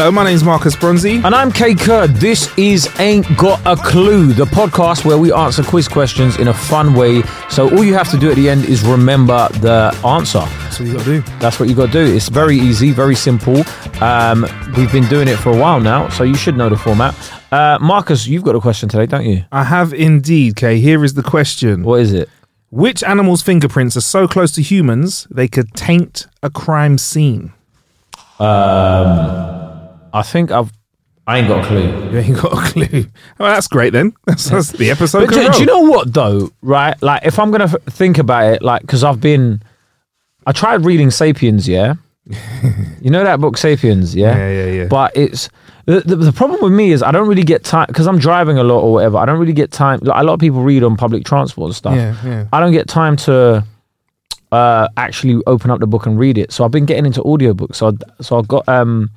Hello, my name's Marcus Bronzy. And I'm Kay Kerr. This is Ain't Got a Clue, the podcast where we answer quiz questions in a fun way. So all you have to do at the end is remember the answer. That's what you got to do. That's what you got to do. It's very easy, very simple. Um, we've been doing it for a while now, so you should know the format. Uh, Marcus, you've got a question today, don't you? I have indeed, Kay. Here is the question. What is it? Which animal's fingerprints are so close to humans they could taint a crime scene? I think I've. I ain't got a clue. You ain't got a clue. Well, that's great then. That's, that's the episode. But do, do you know what though? Right, like if I'm gonna f- think about it, like because I've been, I tried reading *Sapiens*. Yeah, you know that book *Sapiens*. Yeah, Yeah, yeah, yeah. But it's the, the, the problem with me is I don't really get time because I'm driving a lot or whatever. I don't really get time. Like, a lot of people read on public transport and stuff. Yeah, yeah. I don't get time to uh, actually open up the book and read it. So I've been getting into audiobooks. So I, so I got um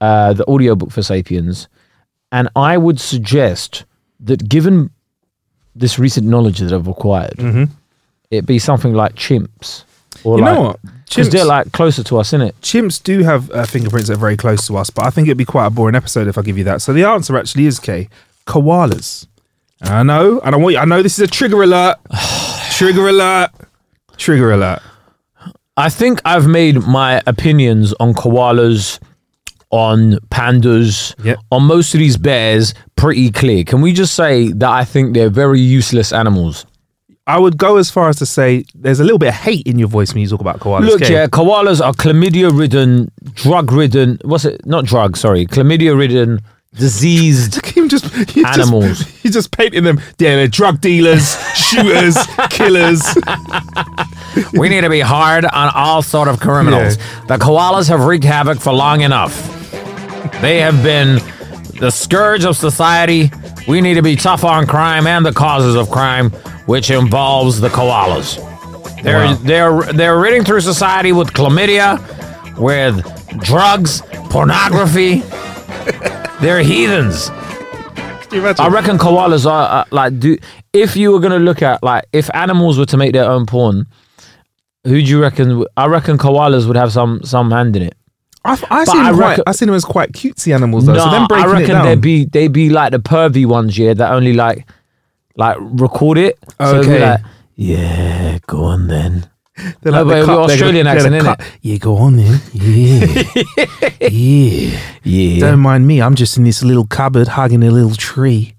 uh the audiobook for *Sapiens*, and I would suggest that given this recent knowledge that I've acquired, it be something like chimps. Or Mm-hmm. You like, know what? Because they're like closer to us, innit? Chimps do have uh, fingerprints that are very close to us, but I think it'd be quite a boring episode if I give you that. So the answer actually is Kay, koalas. And I know, and I want you, I know this is a trigger alert. trigger alert. Trigger alert. I think I've made my opinions on koalas, on pandas, Yep. on most of these bears pretty clear. Can we just say that I think they're very useless animals? I would go as far as to say there's a little bit of hate in your voice when you talk about koalas. Look, Kay. yeah, koalas are chlamydia ridden, drug ridden. What's it? Not drug, sorry. Chlamydia ridden, diseased. Just Animals. Just, he's just painting them. Yeah, they're drug dealers, shooters, killers. we need to be hard on all sort of criminals. The koalas have wreaked havoc for long enough. They have been the scourge of society. We need to be tough on crime and the causes of crime, which involves the koalas. They're Wow. they're they're ridding through society with chlamydia, with drugs, pornography. they're heathens. Can you imagine? I reckon koalas are uh, like do if you were gonna look at like if animals were to make their own porn, who do you reckon? I reckon koalas would have some some hand in it. I, I, see But I them quite, I see them as quite cutesy animals though. no, so them I breaking it reckon they'd be they'd be like the pervy ones, yeah, that only like like record it. So be Okay. like, yeah, go on then. They're No, the but it'll be cut- they're Australian they're accent, the innit? cut- Yeah, go on then. Yeah, yeah. Yeah. Don't mind me. I'm just in this little cupboard hugging a little tree.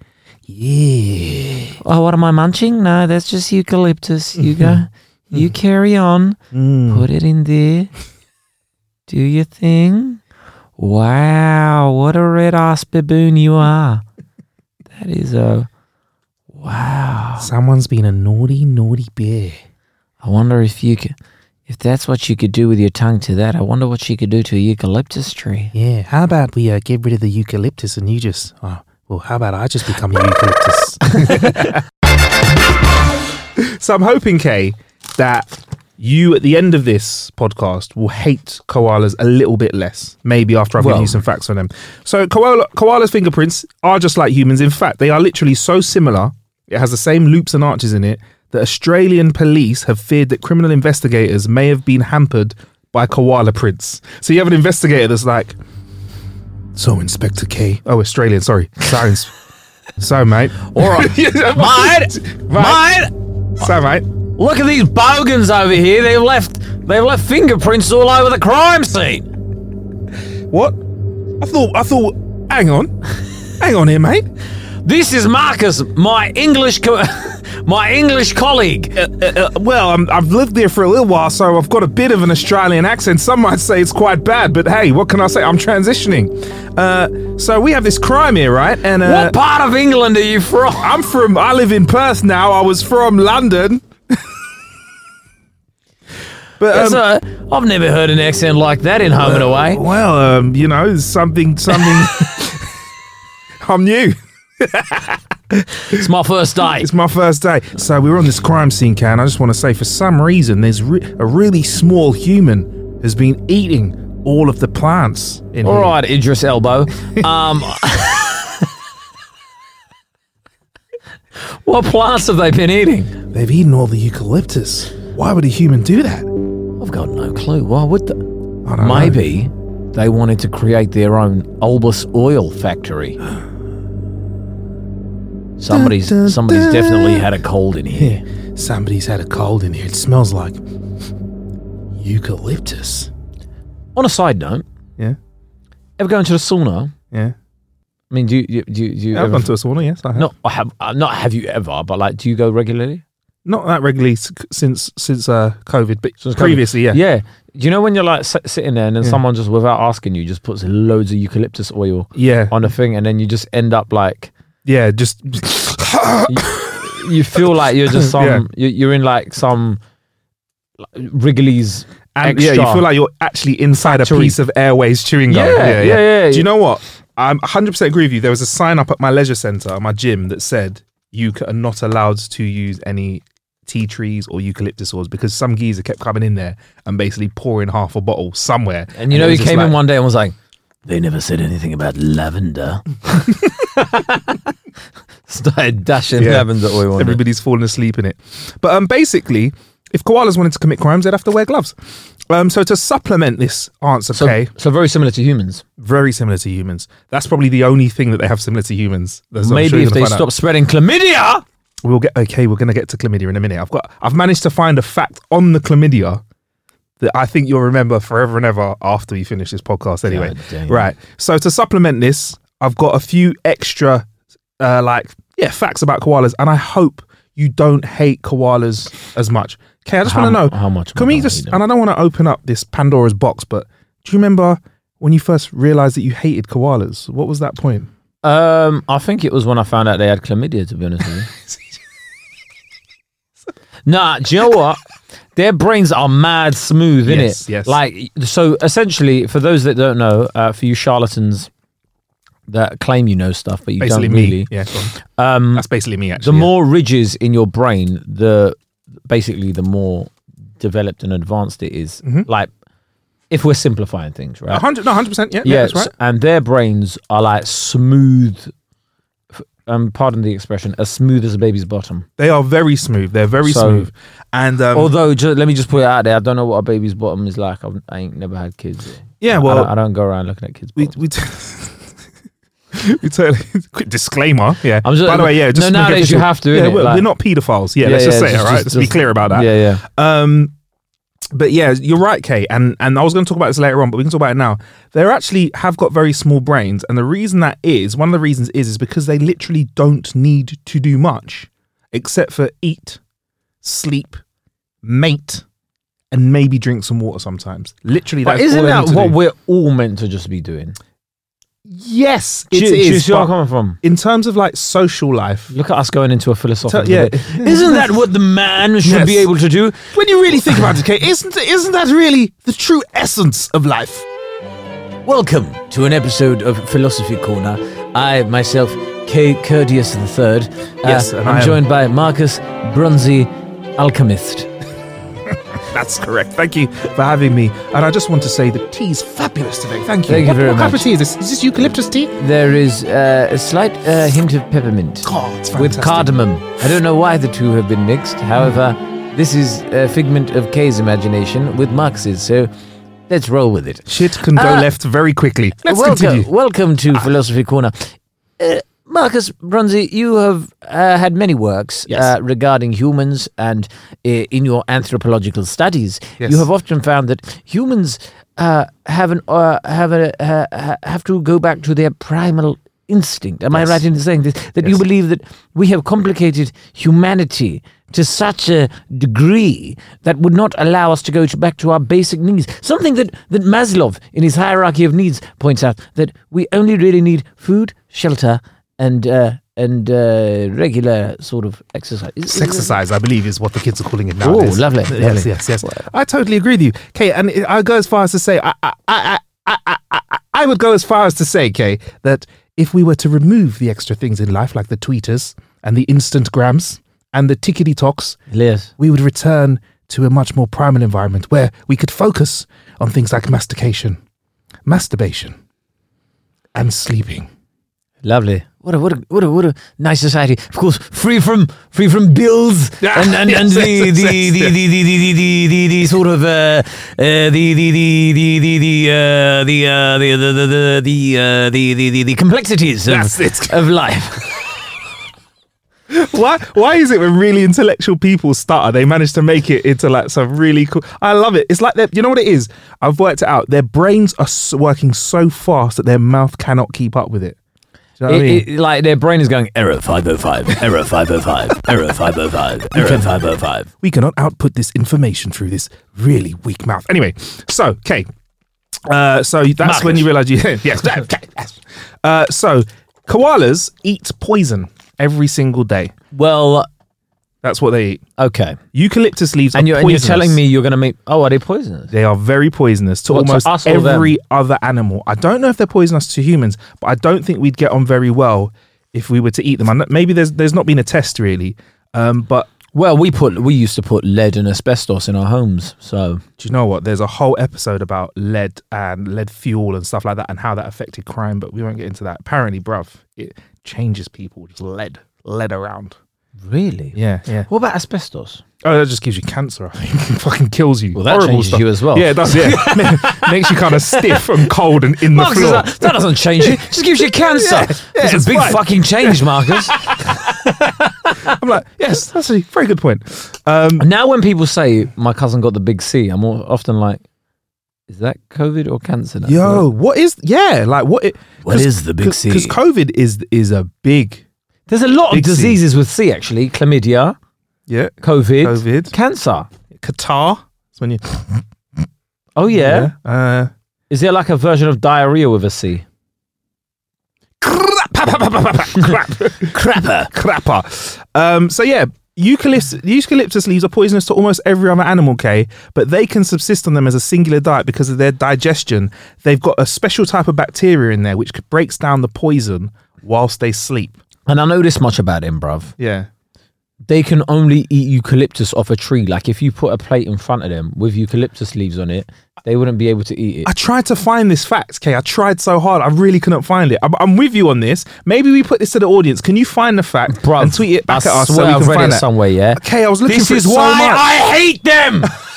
Yeah. Oh, what am I munching? No, that's just eucalyptus. You go. You carry on. Mm. Put it in there. Do your thing. Wow, what a red ass baboon you are. That is a wow. Someone's been a naughty, naughty bear. I wonder if you could, if that's what you could do with your tongue to that. I wonder what you could do to a eucalyptus tree. Yeah. How about we uh, get rid of the eucalyptus and you just, oh, well, how about I just become a eucalyptus? so I'm hoping, Kay, that you at the end of this podcast will hate koalas a little bit less. Maybe after I've given you some facts on them. So koala, koalas' fingerprints are just like humans. In fact, they are literally so similar. It has the same loops and arches in it that Australian police have feared that criminal investigators may have been hampered by koala prints. So you have an investigator that's like, so Inspector K. Oh, Australian. Sorry, sorry, ins- sorry, mate. Or Yeah, mate, mate. Sorry, mate. Look at these bogans over here. They've left they've left fingerprints all over the crime scene. What? I thought. I thought. Hang on. hang on here, mate. This is Marcus, my English co- my English colleague. Uh, uh, well, i have lived there for a little while, so I've got a bit of an Australian accent. Some might say it's quite bad, but hey, what can I say? I'm transitioning. Uh, so we have this crime here, right? And uh, what part of England are you from? I'm from. I live in Perth now. I was from London. but um, I've never heard an accent like that in Home and Away. Well, um, you know, something, something. I'm new it's my first day. It's my first day. So we were on this crime scene, Can. I just want to say, for some reason, there's re- a really small human has been eating all of the plants. In all here. right, Idris Elbow. Um, what plants have they been eating? They've eaten all the eucalyptus. Why would a human do that? I've got no clue. Why would they? Maybe know. they wanted to create their own Olbas oil factory. Somebody's dun, dun, somebody's dun. definitely had a cold in here. Yeah, somebody's had a cold in here. It smells like eucalyptus. On a side note, yeah. Ever go into the sauna? Yeah. I mean, do you do you, do you I've gone to a sauna? Yes, I have. Not I have uh, not have you ever, but like, do you go regularly? Not that regularly since since uh, COVID, but since previously, COVID. yeah. Yeah. Do you know when you're like sitting there and then yeah. someone just without asking you just puts loads of eucalyptus oil yeah. on a thing and then you just end up like yeah, just you, you, feel like you're just some yeah. you're in like some Wrigley's and yeah, you feel like you're actually inside factory. a piece of Airwaves chewing gum. Yeah, yeah, yeah. yeah, yeah. Do you know what? I'm 100% agree with you. There was a sign up at my leisure centre, my gym, that said you are not allowed to use any tea trees or eucalyptus oils because some geezer kept coming in there and basically pouring half a bottle somewhere. And you know, he came like, in one day and was like, they never said anything about lavender. Started dashing yeah. lavender oil on Everybody's it. falling asleep in it. But um, basically, if koalas wanted to commit crimes, they'd have to wear gloves. Um, so to supplement this answer, so, Kay, so very similar to humans. Very similar to humans. That's probably the only thing that they have similar to humans. Maybe sure if they stop out. spreading chlamydia. We'll get okay. We're going to get to chlamydia in a minute. I've got. I've managed to find a fact on the chlamydia that I think you'll remember forever and ever after we finish this podcast. Anyway, right. So to supplement this, I've got a few extra, uh, like yeah, facts about koalas, and I hope you don't hate koalas as much. Okay, I just want to know how much. Can we just? And I don't want to open up this Pandora's box, but do you remember when you first realized that you hated koalas? What was that point? Um, I think it was when I found out they had chlamydia. To be honest with you. nah, do you know what? Their brains are mad smooth, yes, it? Yes. Like so. Essentially, for those that don't know, uh, for you charlatans that claim you know stuff, but you basically don't me. really. Yeah, um, that's basically me. Actually, the yeah. more ridges in your brain, the basically the more developed and advanced it is. Mm-hmm. Like if we're simplifying things, right? hundred, no, hundred percent. Yeah, yeah, that's right. And their brains are like smooth um, pardon the expression, as smooth as a baby's bottom. They are very smooth. They're very so, smooth. And um, although, just, let me just put it out there, I don't know what a baby's bottom is like. I've, I ain't never had kids. Yeah, well, I don't, I don't go around looking at kids. We we. T- we totally quick disclaimer. Yeah. I'm just, By the way, yeah. Just no, nowadays you have to. Yeah, we're, like, we're, not paedophiles. Yeah, yeah let's yeah, just say just, it. Right. Just, let's be clear about that. Yeah, yeah. Um, but yeah, you're right, Kate. And and I was going to talk about this later on, but we can talk about it now. They actually have got very small brains, and the reason that is one of the reasons is is because they literally don't need to do much except for eat, sleep, mate, and maybe drink some water sometimes. Literally, that's but isn't that what do. we're all meant to just be doing? Yes, it do, is. Do you see where I'm coming from? In terms of like social life, look at us going into a philosophical. yeah, isn't that what the man should yes. be able to do? When you really think about it, Kate, isn't isn't that really the true essence of life? Welcome to an episode of Philosophy Corner. I myself, K. Courteous III. Yes, uh, I'm joined by Marcus Bronzy, alchemist. That's correct. Thank you for having me. And I just want to say the tea is fabulous today. Thank you. Thank what, you very what much. of tea is this? Is this eucalyptus tea? There is uh, a slight uh, hint of peppermint. Oh, it's With cardamom. I don't know why the two have been mixed. However, this is a figment of Kay's imagination with Marx's. So let's roll with it. Shit can go uh, left very quickly. Let's welcome, continue. Welcome to Philosophy Corner. Uh, Marcus Brunzi, you have uh, had many works Yes. uh, regarding humans, and uh, in your anthropological studies, Yes. you have often found that humans uh, have an uh, have a uh, have to go back to their primal instinct. Am Yes. I right in saying this? That you believe that we have complicated humanity to such a degree that would not allow us to go to back to our basic needs. Something that, that Maslow, in his hierarchy of needs, points out that we only really need food, shelter, and uh, and uh, regular sort of exercise. Is- is- Exercise, I believe, is what the kids are calling it now. Oh, lovely, Yes, lovely. yes, yes. I totally agree with you, Kay. And I go as far as to say, I, I, I, I, I, I, I would go as far as to say, Kay, that if we were to remove the extra things in life, like the tweeters and the instant grams and the tickety talks, Yes. we would return to a much more primal environment where we could focus on things like mastication, masturbation, and sleeping. Lovely. What a what a what a what a nice society. Of course, free from free from bills and and, and the, the, the, the, the, the, the, the, the sort of uh, uh, the the the the the the uh, the uh, the the the the the, uh, the, the, the, the complexities That's of, it. of life. Why? Why is it when really intellectual people stutter, they manage to make it into like some really cool? I love it. It's like they're- you know what it is. I've worked it out. Their brains are working so fast that their mouth cannot keep up with it. You know what I mean? It, it, like their brain is going error five oh five, error five oh five, error five oh five, error five oh five. we cannot output this information through this really weak mouth. Anyway, so okay, uh, so that's Marcus. when you realise you yes, okay, yes. Uh, so koalas eat poison every single day. Well, That's what they eat. okay, Eucalyptus leaves and are you're and you're poisonous. telling me you're going to make oh are they poisonous? They are very poisonous to What, to almost us or them? every other animal. I don't know if they're poisonous to humans, but I don't think we'd get on very well if we were to eat them. And maybe there's there's not been a test really, um, but Well, we put we used to put lead and asbestos in our homes, so do you know what? There's a whole episode about lead and lead fuel and stuff like that, and how that affected crime. But we won't get into that. Apparently, bruv, it changes people. Just lead, lead around. Really, Yeah, yeah. What about asbestos? Oh, that just gives you cancer. I think it fucking kills you. Well, that changes you as well. Yeah, it does. Yeah, makes you kind of stiff and cold and in the Marcus, floor. that, that doesn't change you. It just gives you cancer. Yeah, yeah, it's it's a big fine. fucking change, Marcus. I'm like, yes, that's a very good point. Um, now, when people say my cousin got the big C, I'm more often like, is that COVID or cancer? Now? yo, what is? Yeah, like what? It, What is the big C? Because COVID is is a big. There's a lot of Big C. diseases with C actually: chlamydia, Yeah, COVID, COVID. cancer. catarrh. That's when you. Oh yeah. Uh, Is there like a version of diarrhea with a C? crap. Crapper. crapper. Um, so yeah, eucalyptus, eucalyptus leaves are poisonous to almost every other animal, K, but they can subsist on them as a singular diet because of their digestion. They've got a special type of bacteria in there which breaks down the poison whilst they sleep. And I know this much about him, bruv. Yeah. They can only eat eucalyptus off a tree. Like if you put a plate in front of them with eucalyptus leaves on it, they wouldn't be able to eat it. I tried to find this fact, Kay. I tried so hard. I really couldn't find it. I'm, I'm with you on this. Maybe we put this to the audience. Can you find the fact Bruv, and tweet it back I at us so we I've can read find it that? somewhere, yeah. Okay, I was looking This for is it so why much. I hate them.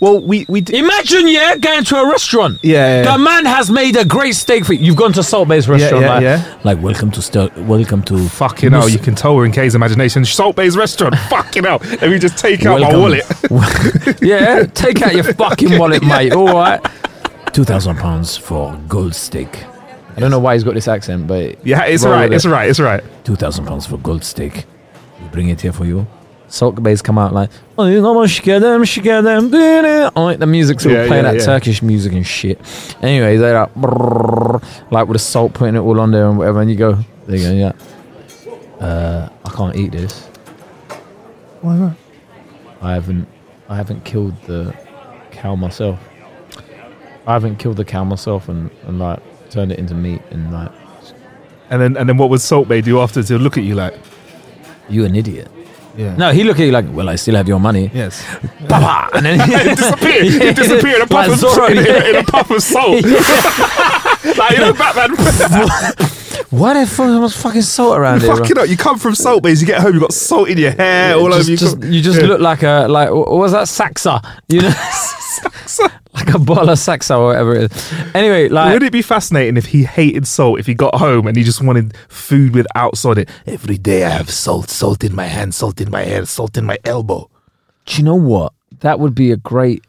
Well, we we d- Imagine, yeah, going to a restaurant. Yeah, yeah, The man has made a great steak for you. You've gone to Salt Bae's restaurant. yeah, like, yeah. like, welcome to st- welcome to fucking hell. You can tell we're in Kay's imagination. Salt Bae's restaurant. fucking hell. Let me just take out my wallet. yeah, take out your fucking wallet, mate. All right. Two thousand pounds for gold steak. I don't know why he's got this accent, but Yeah, it's right. with It's it. right. It's right. Two thousand pounds for gold steak. We bring it here for you. Salt Bae's come out like, oh, you know, shkedem, shkedem, dee-dee." Like the music's all Yeah, playing yeah, that yeah. Turkish music and shit. Anyway, they're like, brrrr, like with the salt, putting it all on there and whatever, and you go, there you go, yeah. Uh, I can't eat this. Why not? I haven't, I haven't killed the cow myself. I haven't killed the cow myself and, and like turned it into meat and like, And then and then what would Salt Bae do after to look at you like? you an idiot. Yeah. No, he looked at you like, well, I still have your money. Yes. Papa! And then it disappeared. It disappeared in a puff Like of in, yeah. in a puff of salt. like you know, Batman. Why the fuck was fucking salt around here? Fucking up. You come from Salt Baes. You get home. You got salt in your hair all just, over you. just- you just Yeah. look like a like what was that Saxa? You know, like a bottle of Saxa or whatever it is. Anyway, like Would it be fascinating if he hated salt? If he got home and he just wanted food without salt? It every day I have salt, salt in my hand, salt in my hair, salt in my elbow. do you know what? That would be a great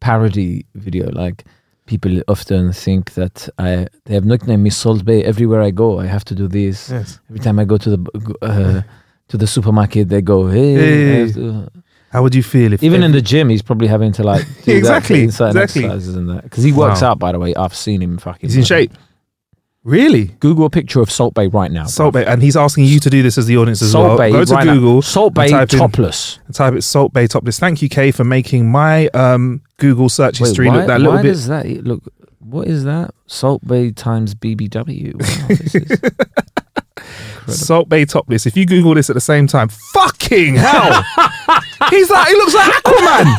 parody video. Like people often think that I they have nicknamed me Salt Bae everywhere I go. I have to do this. Yes. Every time I go to the uh, to the supermarket, they go, "Hey." I Hey. Have to-" How would you feel if Even in the gym, he's probably having to like do Exactly, that, certain exactly. exercises and that because he works Wow. out. By the way, I've seen him fucking. he's in shape? Really? Google a picture of Salt Bae right now. Salt Bae, and he's asking you to do this as the audience as Salt well. Bay Go to right now. Google, Salt and Bay type in- topless. and type it Salt Bae topless. Thank you, Kay, for making my um, Google search Wait, history why, look that little why bit. does that look? What is that? Salt Bae times BBW. Wow, this is- Salt Bae topless. If you Google this at the same time, fucking hell, he's like he looks like Aquaman.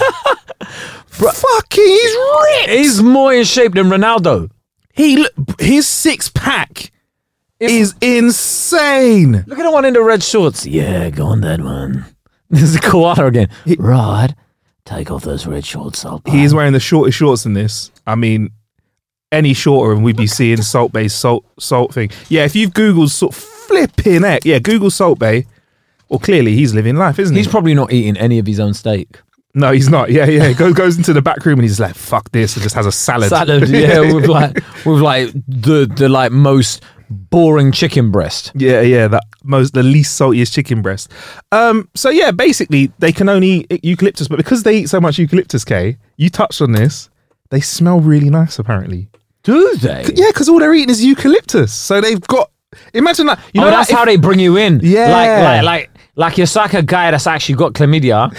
fucking, he's ripped. he's more in shape than Ronaldo. He look- his six pack is insane. Look at the one in the red shorts. Yeah, go on that one. This is a koala again. Rod, take off those red shorts, Salt Bae. He is wearing the shortest shorts in this. I mean, any shorter and we'd be seeing Salt Bae salt salt thing. Yeah, if you've Googled sort of flipping heck, yeah, Google Salt Bae. Well, clearly he's living life, isn't he? He's probably not eating any of his own steak. no, he's not. Yeah, yeah. Goes goes into the back room and he's like, "Fuck this," and just has a salad. Salad, yeah, with like with like the the like most boring chicken breast. Yeah, yeah, that most the least saltiest chicken breast. Um, so yeah, basically they can only eat eucalyptus, but because they eat so much eucalyptus, K, you touched on this. They smell really nice, apparently. Do they? Yeah, because all they're eating is eucalyptus. So they've got. Imagine that. You oh, know, that's like how if- they bring you in. Yeah. like like like like you're like a guy that's actually got chlamydia,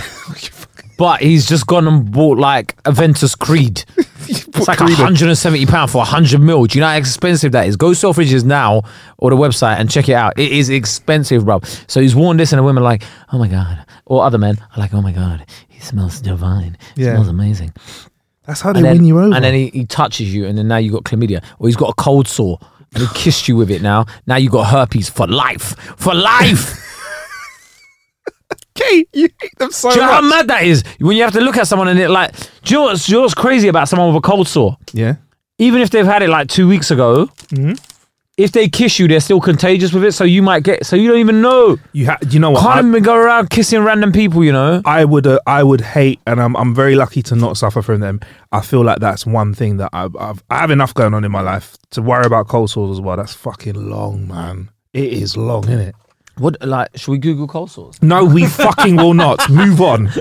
but he's just gone and bought like Aventus Creed. It's like Creed 170 pound for 100 mil. Do you know how expensive that is? Go Selfridges now or the website and check it out. It is expensive, bro. So he's worn this, and the women are like, oh my god, or other men are like, oh my god, he smells divine. He Yeah. smells amazing. That's how they then, win you over. and then he, he touches you, and then now you've got chlamydia, or he's got a cold sore, and he kissed you with it. Now, now you've got herpes for life, for life. Kay, you hate them so do you know how mad that is? When you have to look at someone and it like, do you know what's, do you know what's crazy about someone with a cold sore? Yeah. Even if they've had it like two weeks ago, Mm-hmm. If they kiss you, they're still contagious with it. So you might get, so you don't even know. You ha- you know what? Can't I- even go around kissing random people, you know. I would uh, I would hate, and I'm I'm very lucky to not suffer from them. I feel like that's one thing that I've, I've I have enough going on in my life to worry about cold sores as well. That's fucking long, man. It is long, isn't it? What like? Should we Google cold sores? No, we fucking will not. Move on.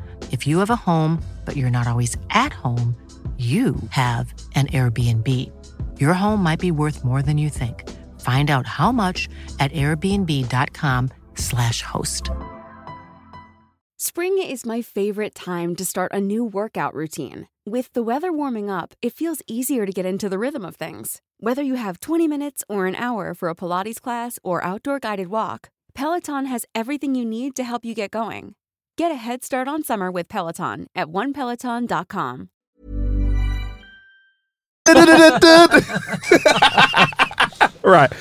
If you have a home, but you're not always at home, you have an Airbnb. Your home might be worth more than you think. Find out how much at airbnb.com/slash host. Spring is my favorite time to start a new workout routine. With the weather warming up, it feels easier to get into the rhythm of things. Whether you have 20 minutes or an hour for a Pilates class or outdoor guided walk, Peloton has everything you need to help you get going. Get a head start on summer with Peloton at onepeloton.com. right.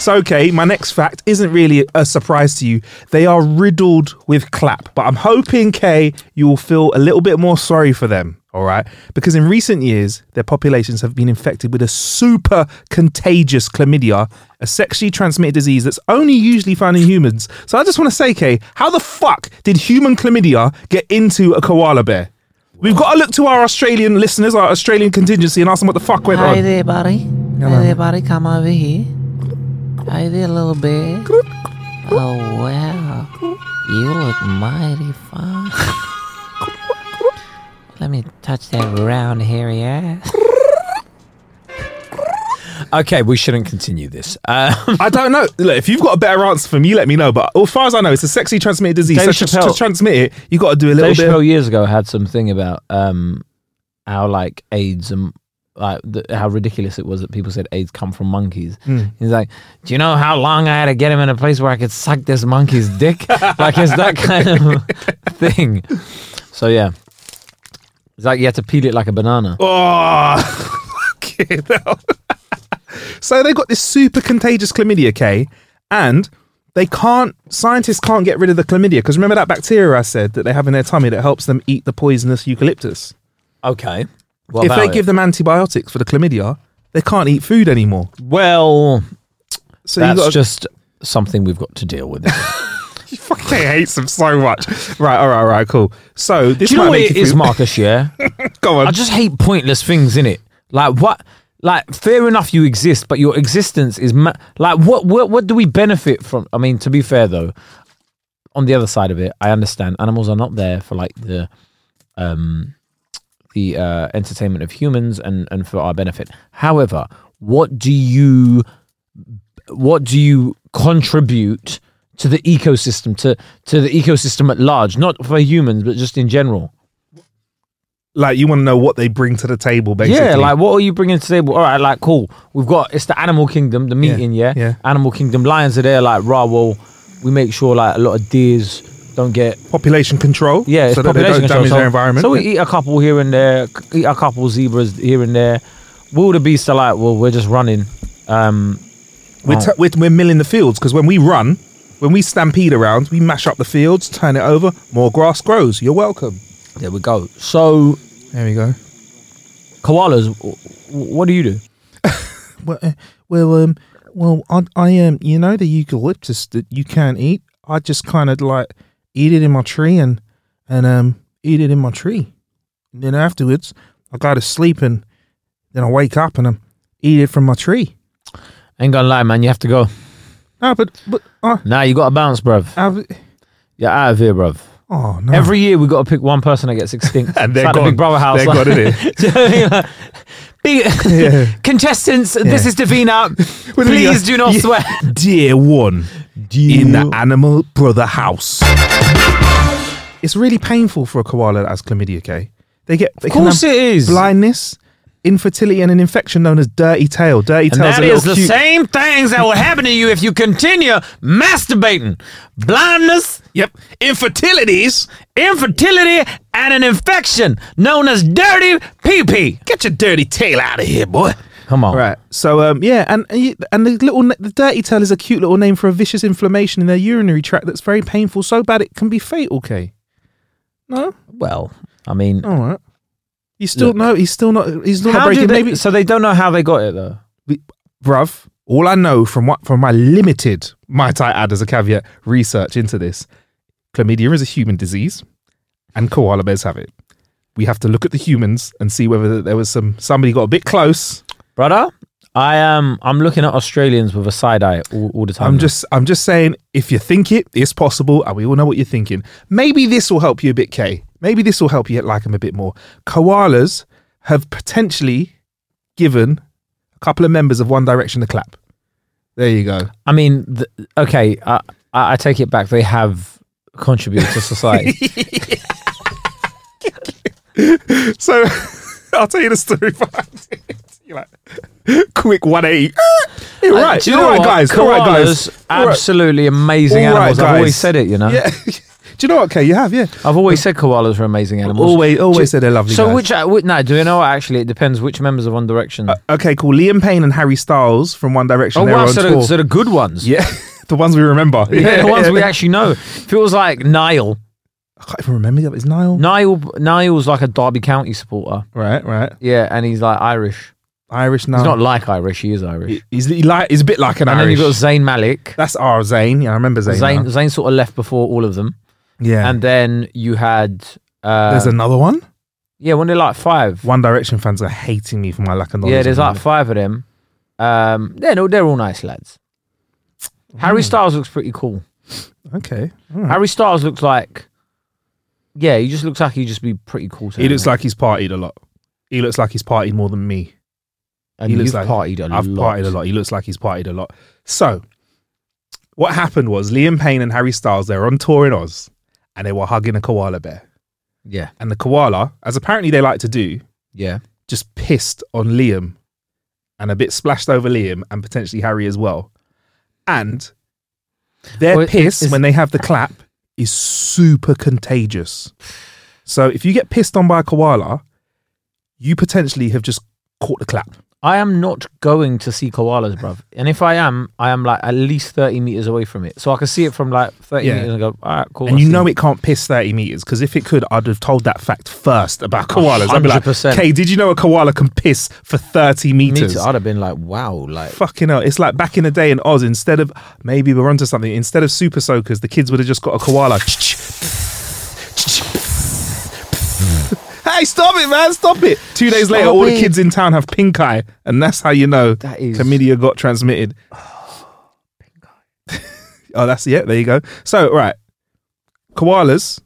So, okay, my next fact isn't really a surprise to you. They are riddled with clap, but I'm hoping, Kay, you will feel a little bit more sorry for them, all right? Because in recent years, their populations have been infected with a super contagious chlamydia, a sexually transmitted disease that's only usually found in humans. So, I just want to say, Kay, how the fuck did human chlamydia get into a koala bear? We've got to look to our Australian listeners, our Australian contingency, and ask them what the fuck went Hi on. there, buddy. Hi there, buddy. Come over here. Hi there, little bear. Oh, wow. You look mighty fine. Let me touch that round, hairy ass. Okay, we shouldn't continue this. Um, I don't know. Look, if you've got a better answer for me, let me know. But as far as I know, it's a sexually transmitted disease. Dave so to, Chappelle- to transmit it, you got to do a little Dave bit. Chappelle years ago had something about um, how like AIDS and like the, how ridiculous it was that people said AIDS come from monkeys. Mm. He's like, do you know how long I had to get him in a place where I could suck this monkey's dick? like it's that kind of thing. So yeah, it's like you have to peel it like a banana. Oh, hell. so they got this super contagious chlamydia, K, and they can't. Scientists can't get rid of the chlamydia because remember that bacteria I said that they have in their tummy that helps them eat the poisonous eucalyptus. Okay. What if they about give them antibiotics for the chlamydia, they can't eat food anymore. well, So that's got just something we've got to deal with. You fucking hates them so much. Right, all right, all right, cool. So this Do you know what make it you is, feel- Marcus? Yeah. Go on. I just hate pointless things in it. Like what? Like fair enough, you exist, but your existence is ma- like what? What? What do we benefit from? I mean, to be fair though, on the other side of it, I understand animals are not there for like the, um, the uh, entertainment of humans and and for our benefit. However, what do you, what do you contribute to the ecosystem to to the ecosystem at large? Not for humans, but just in general. like you want to know what they bring to the table, basically. Yeah, like what are you bringing to the table? All right, like cool. We've got it's the animal kingdom, the meeting. Yeah, yeah. Animal kingdom. Lions are there. Like rah, well, we make sure like a lot of deers don't get. population control. Yeah, so that they population don't damage so, their environment. So we eat a couple here and there, eat a couple zebras here and there. Wildebeest are like, well, we're just running. Um, we're, oh. t- we're, we're milling the fields because when we run, when we stampede around, we mash up the fields, turn it over, more grass grows. You're welcome. there we go. So There we go. koalas, w- w- what do you do? Well, uh, well, um, well, I, I um, you know, the eucalyptus that you can't eat. I just kind of like eat it in my tree and and um, eat it in my tree. And then afterwards, I go to sleep and then I wake up and I eat it from my tree. Ain't gonna lie, man. You have to go. No, but but uh, Nah, you got to bounce, bruv. I've, You're out of here, bruv. oh no. Every year we got to pick one person that gets extinct. And they're like the gone. Big Brother house. They're like- gone, innit? Do you know what I mean? Big contestants, this is Davina. Please do not Yeah. sweat. Dear one in the animal brother house. It's really painful for a koala that has chlamydia, okay? They get they Of course can have it is. blindness, infertility, and an infection known as dirty tail. Dirty tail. tail's that a is the cute. same things that will happen to you if you continue masturbating. Blindness, Yep. Infertilities. infertility, and an infection known as dirty pee-pee. Get your dirty tail out of here, boy. Come on. Right. So um yeah, and and the little the dirty tail is a cute little name for a vicious inflammation in their urinary tract that's very painful, so bad it can be fatal. Okay. No. Well, I mean, All right. You still Look. no. He's still not. He's still not how do breaking. they, Maybe so they don't know how they got it though. bruv, all I know from what from my limited, might I add as a caveat, research into this, chlamydia is a human disease, and koala bears have it. We have to look at the humans and see whether there was some somebody got a bit close. Brother, I am I'm looking at Australians with a side eye all, all the time. I'm now. just I'm just saying, if you think it, it's possible, and we all know what you're thinking. Maybe this will help you a bit, Kay. Maybe this will help you like them a bit more. Koalas have potentially given a couple of members of One Direction a clap. There you go. I mean, th okay, I, I I take it back. They have contributed to society. So I'll tell you the story behind it. You're like, quick 180. You're Uh, right. do you You're know guys. All right, guys. Koalas, All right. absolutely amazing All right, animals. I've always said it, you know. Yeah. Do you know what, Kay? You have, yeah. I've always said koalas are amazing animals. Always, always said they're lovely. So guys. which, uh, which no, do you know what? Actually, it depends which members of One Direction. Uh, okay, cool. Liam Payne and Harry Styles from One Direction. oh wow, so the, so the good ones. yeah, the ones we remember. Yeah, the ones we actually know. Feels like Niall. I can't even remember that. Is Niall? Niall Niall's like a Derby County supporter. Right, right. Yeah, and he's like Irish. Irish now. He's not like Irish. He is Irish. He's he like he's a bit like an and Irish. then you've got Zayn Malik. That's our Zayn. Yeah, I remember Zayn. Zayn. Zayn sort of left before all of them. Yeah. And then you had. Uh, there's another one. yeah, when they're like five. One Direction fans are hating me for my lack of knowledge. Yeah, there's like five of them. Um, they're no, they're all nice lads. Harry Hmm. Styles looks pretty cool. Okay. right. Harry Styles looks like, yeah, he just looks like he'd just be pretty cool. To He looks like he's partied a lot. He looks like he's partied more than me. and he looks you've like partied a I've lot. partied a lot. He looks like he's partied a lot. So, what happened was Liam Payne and Harry Styles they're on tour in Oz, and they were hugging a koala bear. Yeah, And the koala, as apparently they like to do, yeah. just pissed on Liam, and a bit splashed over Liam and potentially Harry as well. And their Well, piss it's- when they have the clap is super contagious. So if you get pissed on by a koala, you potentially have just caught the clap. I am not going to see koalas, bruv. And if I am, I am like at least thirty meters away from it, so I can see it from like thirty Yeah. meters and go, all right, cool. and I you see know it can't piss 30 meters because if it could, I'd have told that fact first about koalas. I'd be like, 100%. okay, did you know a koala can piss for 30 Me meters? too. I'd have been like, wow, like Fucking hell. It's like back in the day in Oz, instead of maybe we're onto something, instead of super soakers, the kids would have just got a koala. hey, stop it, man, stop it. Two days later, all the it. kids in town have pink eye, and that's how you know That is- chlamydia got transmitted. oh, that's yeah, there you go. So, right. Koalas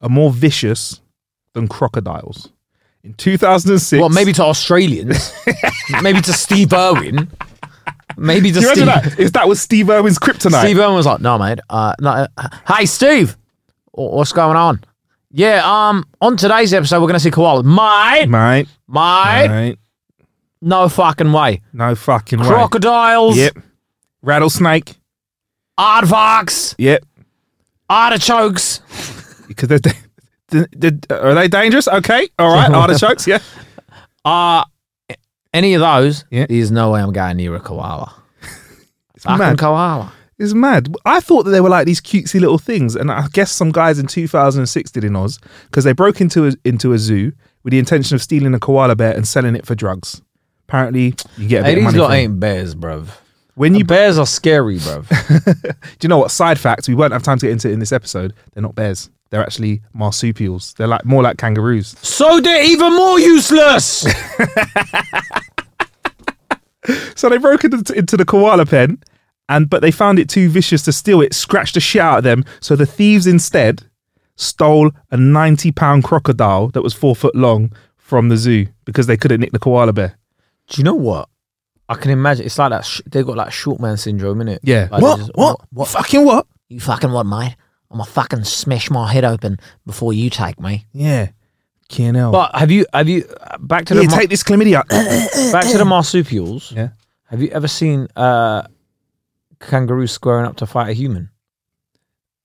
are more vicious than crocodiles. In 2006. Well, maybe to Australians, maybe to Steve Irwin, maybe to Do you Steve. imagine that? If that was Steve Irwin's kryptonite. Steve Irwin was like, "No, mate. Uh, no, uh, hey, Steve, wh- what's going on? Yeah, um, on today's episode, we're going to see koalas, mate, Mate, mate. mate, No fucking way. no fucking way. Crocodiles, Yep. Rattlesnake. aardvarks, Yep. artichokes. Because they're, da- d- d- are they dangerous? Okay. All right. Artichokes. Yeah. Uh, any of those, Yeah. there's no way I'm going near a koala. It's Fucking mad. koala. It's mad. I thought that they were like these cutesy little things, and I guess some guys in 2006 did in Oz because they broke into a, into a zoo with the intention of stealing a koala bear and selling it for drugs. Apparently, you get a bit Hey, of these lot ain't bears, bruv. When you bears are scary, bruv. do you know what? Side fact: we won't have time to get into it in this episode. They're not bears. They're actually marsupials. They're like more like kangaroos. so they're even more useless. So they broke into, into the koala pen, and but they found it too vicious to steal it. Scratched the shit out of them. So the thieves instead stole a ninety-pound crocodile that was four foot long from the zoo because they couldn't nick the koala bear. Do you know what? I can imagine. It's like that. Sh- they got like short man syndrome, innit? Yeah. Like what? just- what? What? Fucking what? You fucking what, mate? I'm gonna fucking smash my head open before you take me. Yeah. Can't help. But have you have you uh, back to the Here, mar- take this chlamydia. back to the marsupials? Yeah. Have you ever seen uh, kangaroos squaring up to fight a human?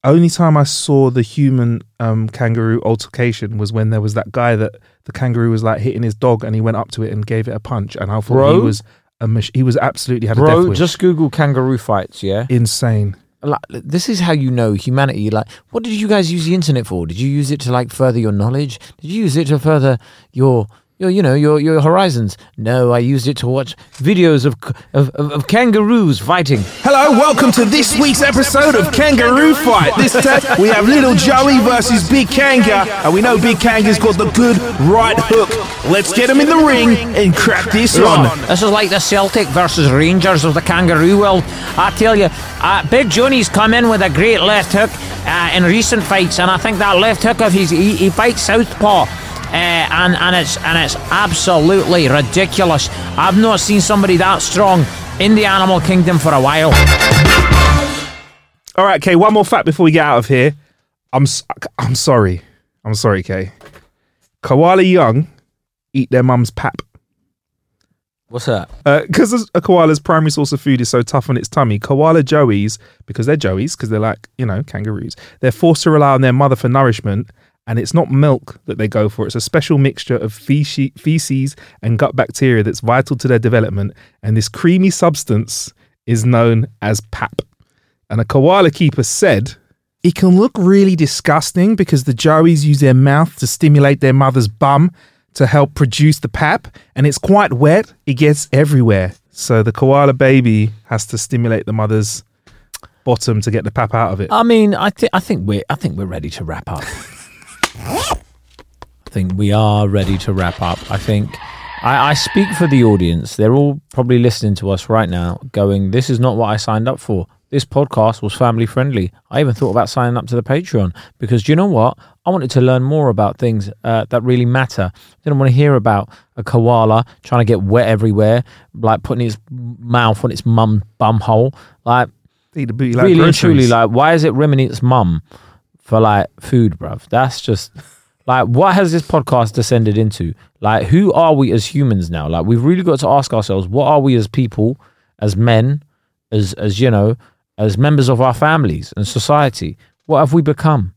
Only time I saw the human um, kangaroo altercation was when there was that guy that the kangaroo was like hitting his dog, and he went up to it and gave it a punch, and I thought Bro. he was a mach- he was absolutely had a death Bro, wish. just Google kangaroo fights. Yeah. insane. like this is how you know humanity like what did you guys use the internet for did you use it to like further your knowledge did you use it to further your your you know your your horizons no i used it to watch videos of of, of, of kangaroos fighting Hello, welcome to this week's episode of Kangaroo Fight. This time we have Little Joey versus Big Kanga, and we know Big Kanga's got the good right hook. Let's get him in the ring and crack this on. this is like the celtic versus rangers of the kangaroo world i tell you uh, big johnny's come in with a great left hook uh, in recent fights and i think that left hook of his he, he fights southpaw uh, and and it's and it's absolutely ridiculous. I've not seen somebody that strong in the animal kingdom for a while. All right, Kay. One more fact before we get out of here. I'm I'm sorry. I'm sorry, Kay. Koala young eat their mum's pap. What's that? Because a koala's primary source of food is so tough on its tummy, koala joeys, because they're joeys, because they're like, you know, kangaroos, they're forced to rely on their mother for nourishment. And it's not milk that they go for. It's a special mixture of feces and gut bacteria that's vital to their development. And this creamy substance is known as pap. And a koala keeper said, it can look really disgusting because the joeys use their mouth to stimulate their mother's bum to help produce the pap, and it's quite wet. It gets everywhere. So the koala baby has to stimulate the mother's bottom to get the pap out of it. I mean, I think I think we're I think we're ready to wrap up. I think we are ready to wrap up. I think I, I speak for the audience. They're all probably listening to us right now, going, "This is not what I signed up for." This podcast was family friendly. I even thought about signing up to the Patreon because do you know what? I wanted to learn more about things uh, that really matter. I didn't want to hear about a koala trying to get wet everywhere, like putting its mouth on its mum bum hole. Like, Eat the booty like really and groceries. truly, like, why is it rimming its mum for like food, bruv? That's just like, what has this podcast descended into? Like, who are we as humans now? Like, we've really got to ask ourselves, what are we as people, as men, as as you know, as members of our families and society? What have we become?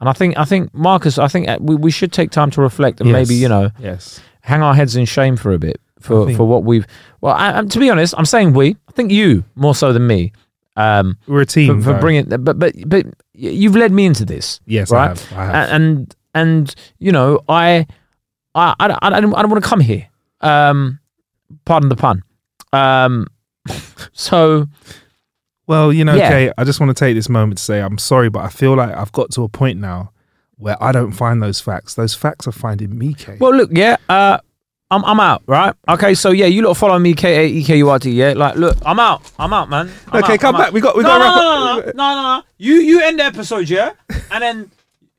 And I think, I think, Marcus, I think uh, we, we should take time to reflect and Yes. maybe, you know, yes. hang our heads in shame for a bit for, for what we've. Well, I, to be honest, I'm saying we. I think you more so than me. Um, We're a team. for, for bringing, but but but you've led me into this. Yes, I right. have, I have. And and you know, I I I, I, I don't, I don't want to come here. Um, pardon the pun. Um, so Well, you know, Yeah. okay, I just want to take this moment to say I'm sorry, but I feel like I've got to a point now where I don't find those facts. Those facts are finding me, Kae. Well, look, yeah, uh, I'm I'm out, right? Okay, so yeah, you lot follow me, Kae A E K U R T. Yeah, like, look, I'm out, I'm out, man. I'm Okay, out, come I'm back. out. We got- we no, got to no, no, no, no, no, no. You you end the episode, yeah, and then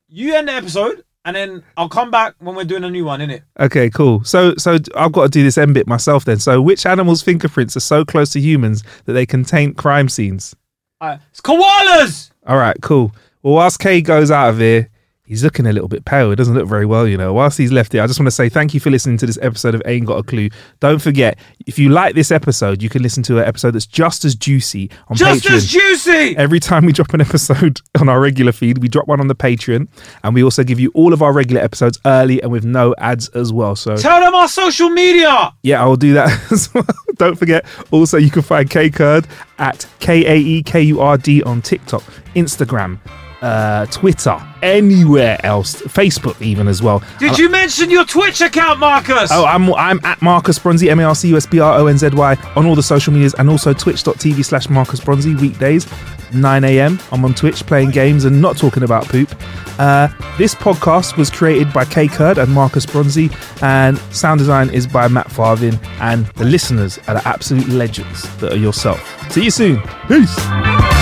you end the episode, and then I'll come back when we're doing a new one, innit? Okay, cool. So, so I've got to do this end bit myself then. So, which animals' fingerprints are so close to humans that they can taint crime scenes? Alright, it's koalas. All right, cool. Well, whilst K goes out of here, he's looking a little bit pale. It doesn't look very well, you know. Whilst he's left here, I just want to say thank you for listening to this episode of Ain't Got a Clue. Don't forget, if you like this episode, you can listen to an episode that's just as juicy on Just Patreon. as juicy. Every time we drop an episode on our regular feed, we drop one on the Patreon, and we also give you all of our regular episodes early and with no ads as well. So Tell them our social media. yeah, I will do that as well. Don't forget, also, you can find Kae Kurd at K A E K U R D on TikTok, Instagram, uh, Twitter, anywhere else, Facebook even as well. Did you mention your Twitch account, Marcus? Oh, I'm I'm at Marcus Bronzy, M A R C U S B R O N Z Y, on all the social medias and also twitch.tv slash Marcus Bronzy weekdays, 9 a.m. I'm on Twitch playing games and not talking about poop. Uh, this podcast was created by Kae Kurd and Marcus Bronzy, and sound design is by Matt Farvin, and the listeners are the absolute legends that are yourself. See you soon. Peace.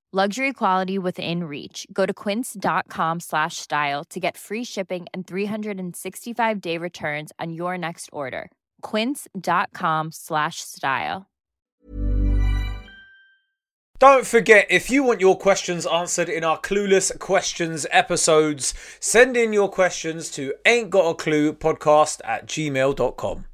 Luxury quality within reach. Go to quince.com slash style to get free shipping and 365 day returns on your next order. Quince.com slash style. Don't forget, if you want your questions answered in our Clueless Questions episodes, send in your questions to ain't got a clue podcast at gmail.com.